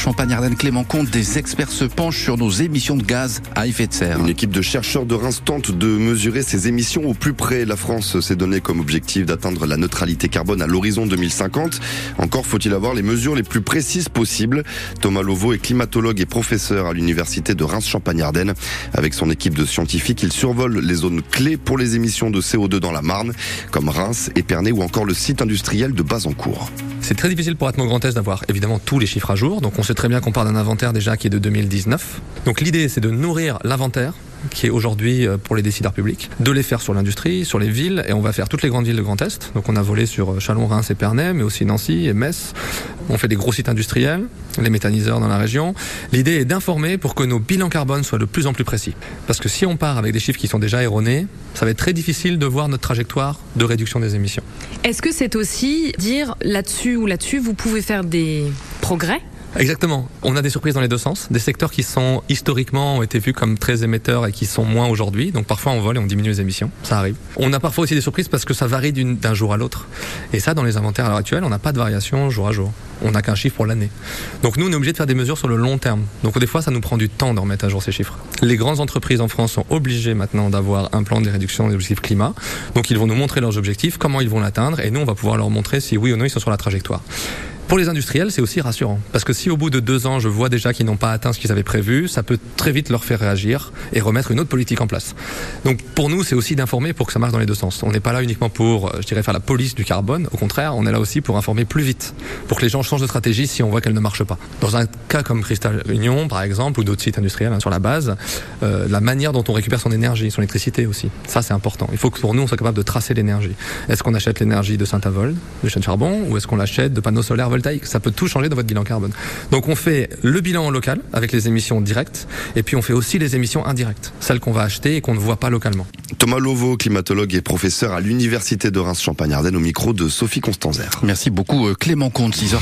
Champagne-Ardenne Clément Comte, des experts se penchent sur nos émissions de gaz à effet de serre. Une équipe de chercheurs de Reims tente de mesurer ces émissions au plus près. La France s'est donné comme objectif d'atteindre la neutralité carbone à l'horizon 2050. Encore faut-il avoir les mesures les plus précises possibles. Thomas Lovo est climatologue et professeur à l'université de Reims-Champagne-Ardenne. Avec son équipe de scientifiques, il survole les zones clés pour les émissions de CO2 dans la Marne, comme Reims, Épernay ou encore le site industriel de Bazancourt. C'est très difficile pour Atmo Grand Est d'avoir évidemment tous les chiffres à jour. Donc on sait très bien qu'on part d'un inventaire déjà qui est de 2019. Donc l'idée c'est de nourrir l'inventaire qui est aujourd'hui euh, pour les décideurs publics, de les faire sur l'industrie, sur les villes, et on va faire toutes les grandes villes de Grand Est. Donc on a volé sur euh, Chalon, Reims et Pernay, mais aussi Nancy et Metz. On fait des gros sites industriels, les méthaniseurs dans la région. L'idée est d'informer pour que nos bilans carbone soient de plus en plus précis. Parce que si on part avec des chiffres qui sont déjà erronés, ça va être très difficile de voir notre trajectoire de réduction des émissions. Est-ce que c'est aussi dire là-dessus ou là-dessus, vous pouvez faire des progrès Exactement. On a des surprises dans les deux sens. Des secteurs qui sont historiquement ont été vus comme très émetteurs et qui sont moins aujourd'hui. Donc parfois on vole et on diminue les émissions. Ça arrive. On a parfois aussi des surprises parce que ça varie d'un jour à l'autre. Et ça, dans les inventaires à l'heure actuelle, on n'a pas de variation jour à jour. On n'a qu'un chiffre pour l'année. Donc nous, on est obligé de faire des mesures sur le long terme. Donc des fois, ça nous prend du temps de remettre à jour ces chiffres. Les grandes entreprises en France sont obligées maintenant d'avoir un plan de réduction des objectifs climat. Donc ils vont nous montrer leurs objectifs, comment ils vont l'atteindre, et nous, on va pouvoir leur montrer si oui ou non ils sont sur la trajectoire. Pour les industriels, c'est aussi rassurant. Parce que si au bout de deux ans, je vois déjà qu'ils n'ont pas atteint ce qu'ils avaient prévu, ça peut très vite leur faire réagir et remettre une autre politique en place. Donc pour nous, c'est aussi d'informer pour que ça marche dans les deux sens. On n'est pas là uniquement pour, euh, je dirais, faire la police du carbone. Au contraire, on est là aussi pour informer plus vite, pour que les gens changent de stratégie si on voit qu'elle ne marche pas. Dans un cas comme Cristal Union, par exemple, ou d'autres sites industriels hein, sur la base, euh, la manière dont on récupère son énergie, son électricité aussi, ça c'est important. Il faut que pour nous, on soit capable de tracer l'énergie. Est-ce qu'on achète l'énergie de Saint-Avold, de chêne charbon, ou est-ce qu'on l'achète de panneaux solaires Ça peut tout changer dans votre bilan carbone. Donc on fait le bilan local avec les émissions directes et puis on fait aussi les émissions indirectes, celles qu'on va acheter et qu'on ne voit pas localement. Thomas Lovo, climatologue et professeur à l'université de Reims-Champagne-Ardenne au micro de Sophie Constanzer. Merci beaucoup euh, Clément Comte, 6h